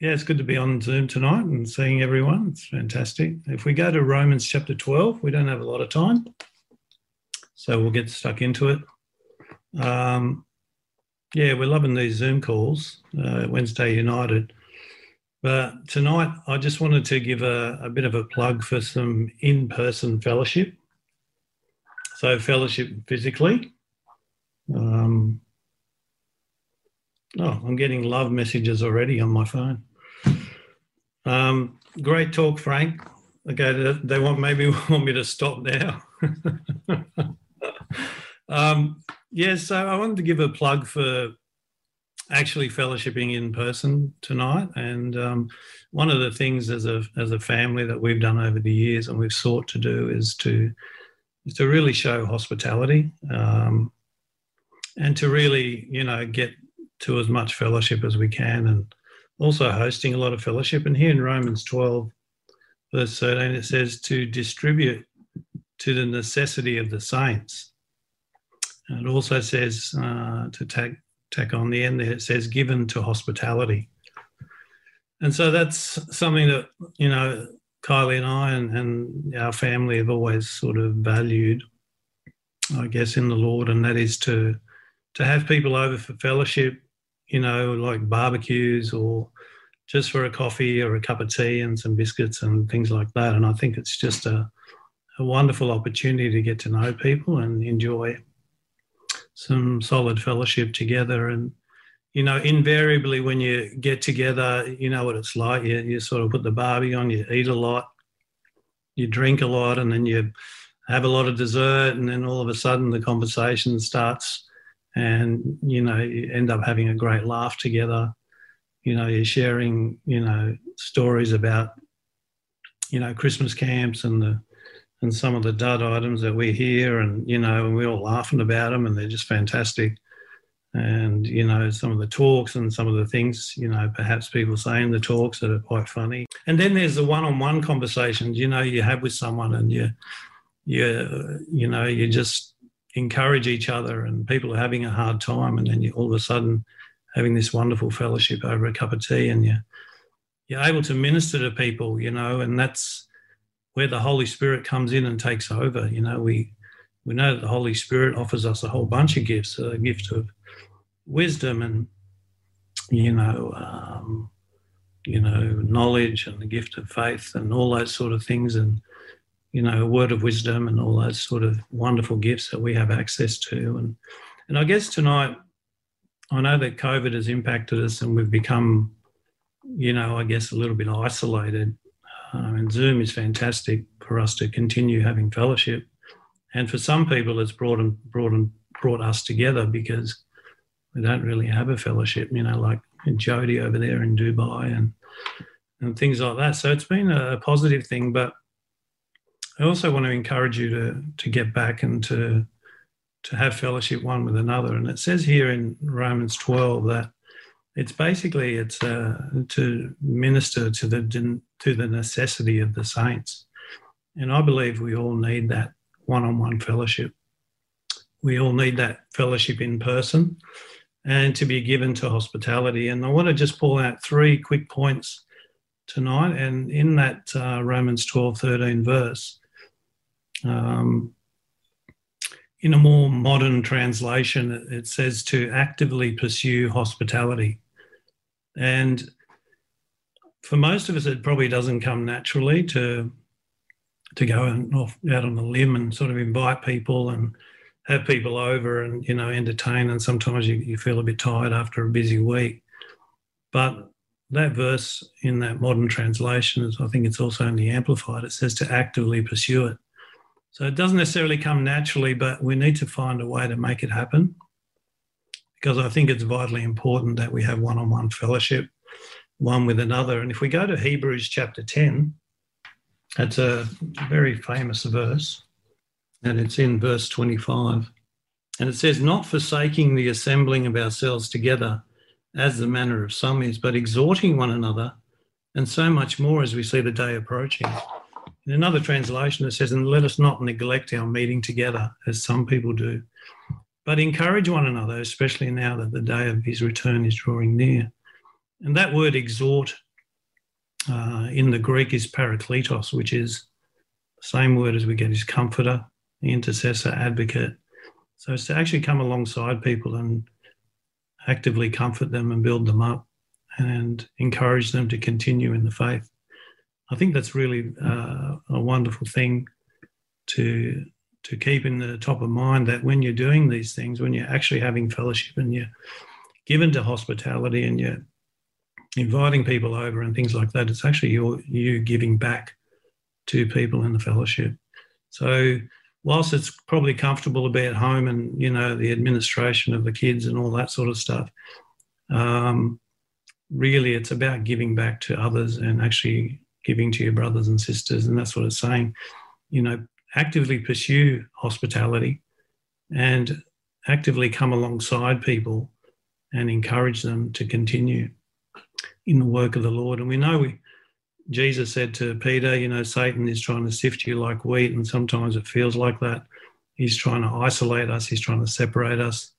yeah, it's good to be on Zoom tonight and seeing everyone. It's fantastic. If we go to Romans chapter 12, we don't have a lot of time. So we'll get stuck into it. Um, yeah, we're loving these Zoom calls, uh, Wednesday United. But tonight, I just wanted to give a, a bit of a plug for some in person fellowship. So, fellowship physically. Um, oh, I'm getting love messages already on my phone. Um, great talk, Frank. Okay, they want maybe want me to stop now. um, yeah, so I wanted to give a plug for actually fellowshipping in person tonight. And um, one of the things as a as a family that we've done over the years and we've sought to do is to is to really show hospitality um, and to really you know get to as much fellowship as we can and also hosting a lot of fellowship. And here in Romans 12, verse 13, it says to distribute to the necessity of the saints. And it also says uh, to tack, tack on the end there, it says given to hospitality. And so that's something that, you know, Kylie and I and, and our family have always sort of valued, I guess, in the Lord, and that is to to have people over for fellowship, you know, like barbecues or just for a coffee or a cup of tea and some biscuits and things like that. And I think it's just a, a wonderful opportunity to get to know people and enjoy some solid fellowship together. And, you know, invariably when you get together, you know what it's like. You, you sort of put the barbie on, you eat a lot, you drink a lot, and then you have a lot of dessert. And then all of a sudden the conversation starts and, you know, you end up having a great laugh together. You know, you're sharing, you know, stories about, you know, Christmas camps and the and some of the dud items that we hear, and you know, and we're all laughing about them, and they're just fantastic. And you know, some of the talks and some of the things, you know, perhaps people say in the talks that are quite funny. And then there's the one-on-one conversations, you know, you have with someone, and you, you, you know, you just encourage each other, and people are having a hard time, and then you all of a sudden having this wonderful fellowship over a cup of tea, and you you're able to minister to people, you know, and that's where the Holy Spirit comes in and takes over. You know, we we know that the Holy Spirit offers us a whole bunch of gifts, a gift of wisdom and you know, um, you know, knowledge and the gift of faith and all those sort of things, and you know, a word of wisdom and all those sort of wonderful gifts that we have access to. And and I guess tonight, I know that COVID has impacted us and we've become, you know, I guess a little bit isolated uh, and Zoom is fantastic for us to continue having fellowship. And for some people, it's brought and brought and brought us together because we don't really have a fellowship, you know, like Jody over there in Dubai and and things like that. So it's been a positive thing, but I also want to encourage you to to get back and to to have fellowship one with another. And it says here in Romans 12 that it's basically it's uh, to minister to the to the necessity of the saints, and I believe we all need that one-on-one fellowship. We all need that fellowship in person, and to be given to hospitality. And I want to just pull out three quick points tonight. And in that uh, Romans 12, 13 verse, um, in a more modern translation, it says to actively pursue hospitality. And for most of us, it probably doesn't come naturally to to go and off out on the limb and sort of invite people and have people over and you know entertain. And sometimes you, you feel a bit tired after a busy week. But that verse in that modern translation is, I think it's also the Amplified. It says to actively pursue it. So it doesn't necessarily come naturally, but we need to find a way to make it happen because I think it's vitally important that we have one on one fellowship, one with another. And if we go to Hebrews chapter 10, it's a very famous verse, and it's in verse 25. And it says, Not forsaking the assembling of ourselves together, as the manner of some is, but exhorting one another, and so much more as we see the day approaching. In another translation, it says, And let us not neglect our meeting together, as some people do, but encourage one another, especially now that the day of his return is drawing near. And that word exhort uh, in the Greek is parakletos, which is the same word as we get is comforter, intercessor, advocate. So it's to actually come alongside people and actively comfort them and build them up and encourage them to continue in the faith. I think that's really uh, a wonderful thing to to keep in the top of mind that when you're doing these things, when you're actually having fellowship and you're given to hospitality and you're inviting people over and things like that, it's actually you you giving back to people in the fellowship. So whilst it's probably comfortable to be at home and you know the administration of the kids and all that sort of stuff, um, really it's about giving back to others and actually giving to your brothers and sisters, and that's what it's saying. You know, actively pursue hospitality and actively come alongside people and encourage them to continue in the work of the Lord. And we know we, Jesus said to Peter, you know, Satan is trying to sift you like wheat, and sometimes it feels like that. He's trying to isolate us, he's trying to separate us.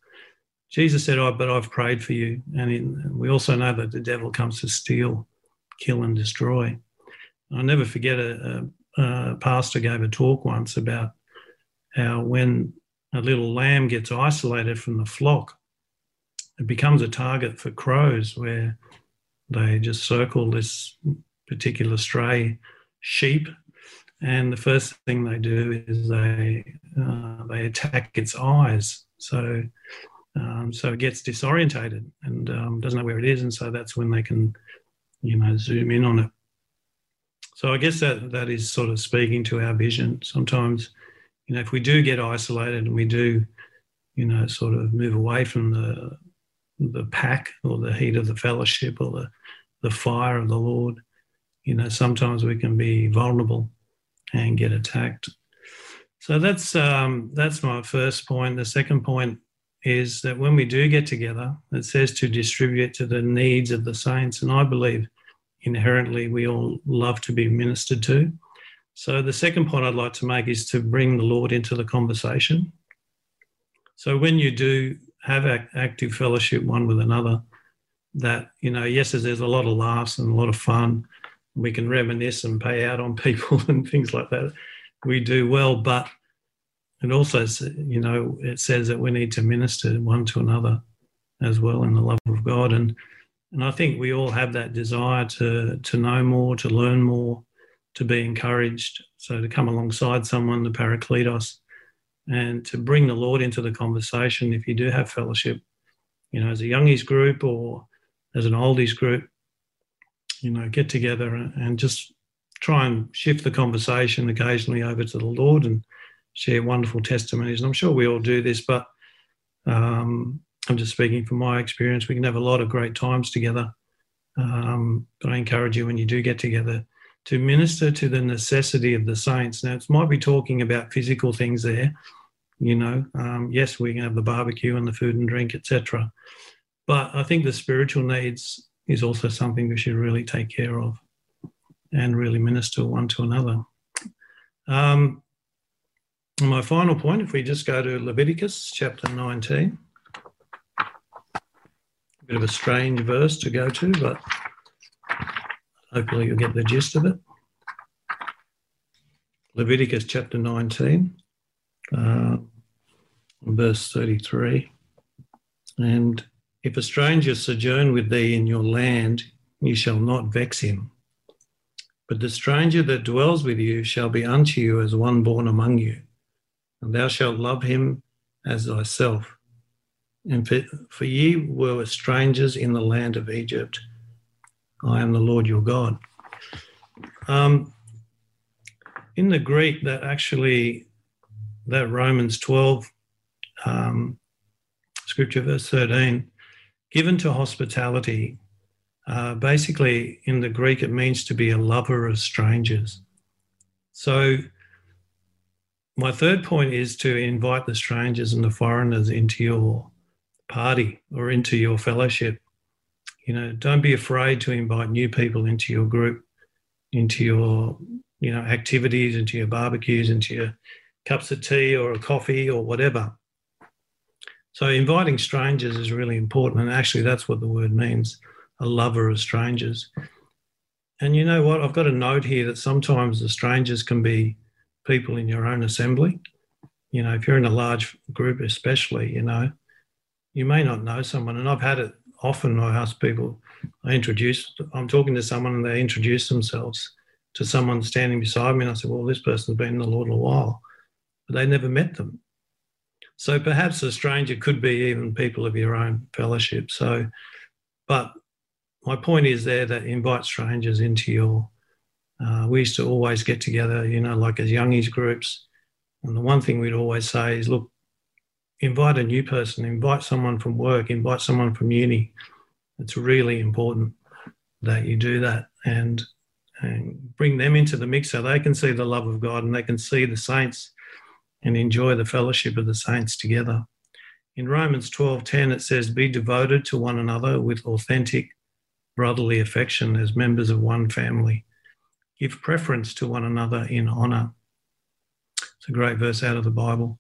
Jesus said, oh, but I've prayed for you. And in, we also know that the devil comes to steal, kill, and destroy. I'll never forget a, a, a pastor gave a talk once about how when a little lamb gets isolated from the flock, it becomes a target for crows where they just circle this particular stray sheep, and the first thing they do is they uh, they attack its eyes. So um, so it gets disorientated and um, doesn't know where it is, and so that's when they can you know zoom in on it. So I guess that that is sort of speaking to our vision. Sometimes, you know, if we do get isolated and we do, you know, sort of move away from the the pack or the heat of the fellowship or the the fire of the Lord, you know, sometimes we can be vulnerable and get attacked. So that's um, that's my first point. The second point is that when we do get together, it says to distribute to the needs of the saints, and I believe inherently we all love to be ministered to. So the second point I'd like to make is to bring the Lord into the conversation. So when you do have active fellowship one with another, that you know yes there's a lot of laughs and a lot of fun we can reminisce and pay out on people and things like that we do well but it also you know it says that we need to minister one to another as well in the love of god and and i think we all have that desire to to know more to learn more to be encouraged so to come alongside someone the parakletos and to bring the lord into the conversation if you do have fellowship you know as a youngies group or as an oldies group, you know, get together and just try and shift the conversation occasionally over to the Lord and share wonderful testimonies. And I'm sure we all do this, but um, I'm just speaking from my experience. We can have a lot of great times together. Um, but I encourage you when you do get together to minister to the necessity of the saints. Now, it might be talking about physical things there. You know, um, yes, we can have the barbecue and the food and drink, etc. But I think the spiritual needs is also something we should really take care of and really minister one to another. Um, my final point, if we just go to Leviticus chapter 19, a bit of a strange verse to go to, but hopefully you'll get the gist of it. Leviticus chapter 19, uh, verse 33. And if a stranger sojourn with thee in your land, you shall not vex him. But the stranger that dwells with you shall be unto you as one born among you, and thou shalt love him as thyself. And for, for ye were strangers in the land of Egypt. I am the Lord your God. Um, in the Greek, that actually, that Romans 12 um, scripture, verse 13, given to hospitality. Uh, basically, in the Greek, it means to be a lover of strangers. So, my third point is to invite the strangers and the foreigners into your party or into your fellowship. You know, don't be afraid to invite new people into your group, into your, you know, activities, into your barbecues, into your cups of tea or a coffee or whatever. So inviting strangers is really important. And actually, that's what the word means a lover of strangers. and you know what? I've got a note here that sometimes the strangers can be people in your own assembly. You know, if you're in a large group, especially, you know, you may not know someone. And I've had it often. I ask people, I introduce, I'm talking to someone and they introduce themselves to someone standing beside me. And I said, well, this person's been in the Lord a while, but they never met them. So perhaps a stranger could be even people of your own fellowship. So, but my point is there that invite strangers into your. Uh, we used to always get together, you know, like as youngies groups. And the one thing we'd always say is, look, invite a new person, invite someone from work, invite someone from uni. It's really important that you do that and, and bring them into the mix so they can see the love of God and they can see the saints and enjoy the fellowship of the saints together. In Romans 12:10 it says be devoted to one another with authentic brotherly affection as members of one family. Give preference to one another in honor. It's a great verse out of the Bible.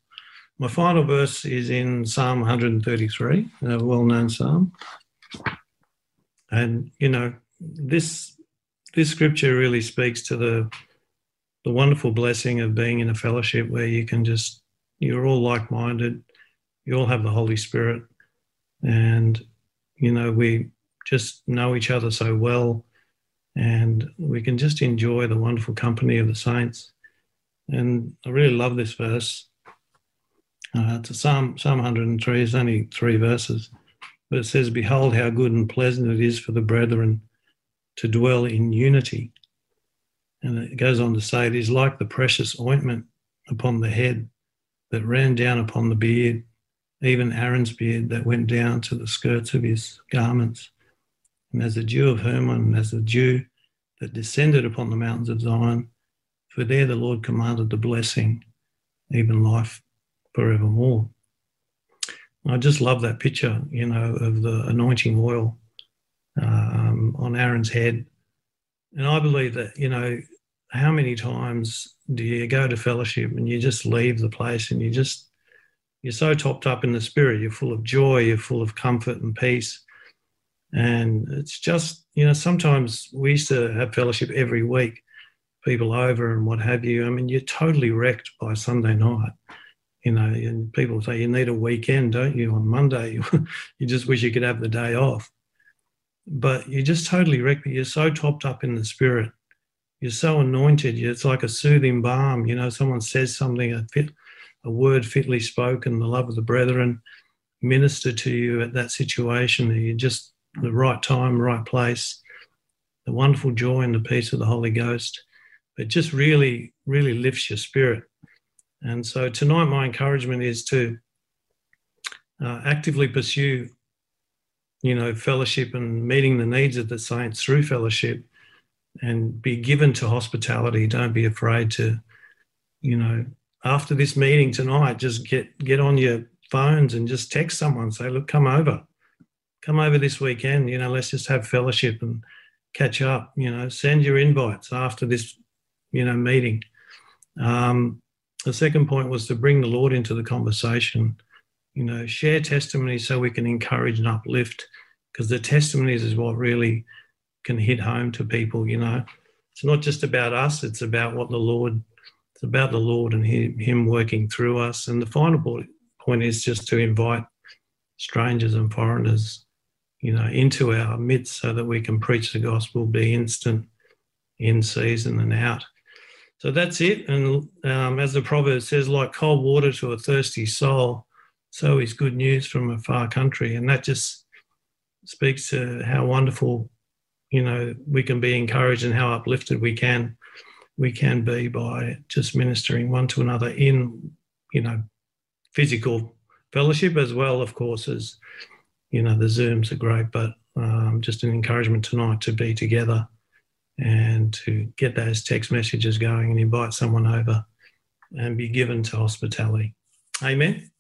My final verse is in Psalm 133, a well known psalm. And, you know, this, this scripture really speaks to the, the wonderful blessing of being in a fellowship where you can just, you're all like minded, you all have the Holy Spirit. And, you know, we, just know each other so well and we can just enjoy the wonderful company of the saints. And I really love this verse. Uh, it's a Psalm, Psalm 103, it's only three verses, but it says, Behold, how good and pleasant it is for the brethren to dwell in unity. And it goes on to say, It is like the precious ointment upon the head that ran down upon the beard, even Aaron's beard that went down to the skirts of his garments and as the dew of Hermon, and as the dew that descended upon the mountains of Zion, for there the Lord commanded the blessing, even life forevermore. I just love that picture, you know, of the anointing oil um, on Aaron's head. And I believe that, you know, how many times do you go to fellowship and you just leave the place and you just, you're so topped up in the spirit, you're full of joy, you're full of comfort and peace. And it's just, you know, sometimes we used to have fellowship every week, people over and what have you. I mean, you're totally wrecked by Sunday night, you know, and people say you need a weekend, don't you, on Monday? you just wish you could have the day off. But you're just totally wrecked, you're so topped up in the spirit. You're so anointed. It's like a soothing balm. You know, someone says something, a, fit, a word fitly spoken, the love of the brethren minister to you at that situation. You just the right time, right place, the wonderful joy and the peace of the Holy Ghost. It just really, really lifts your spirit. And so tonight, my encouragement is to uh, actively pursue, you know, fellowship and meeting the needs of the saints through fellowship and be given to hospitality. Don't be afraid to, you know, after this meeting tonight, just get get on your phones and just text someone, say, look, come over come over this weekend. You know, let's just have fellowship and catch up. You know, send your invites after this, you know, meeting. Um, the second point was to bring the Lord into the conversation. You know, share testimonies so we can encourage and uplift, because the testimonies is what really can hit home to people. You know, it's not just about us; it's about what the Lord. It's about the Lord and Him working through us. And the final point is just to invite strangers and foreigners you know, into our midst so that we can preach the gospel, be instant in season and out. So that's it. And um, as the proverb says, like cold water to a thirsty soul, so is good news from a far country. And that just speaks to how wonderful, you know, we can be encouraged and how uplifted we can we can be by just ministering one to another in, you know, physical fellowship as well, of course, as you know, the Zooms are great, but um, just an encouragement tonight to be together and to get those text messages going and invite someone over and be given to hospitality. Amen.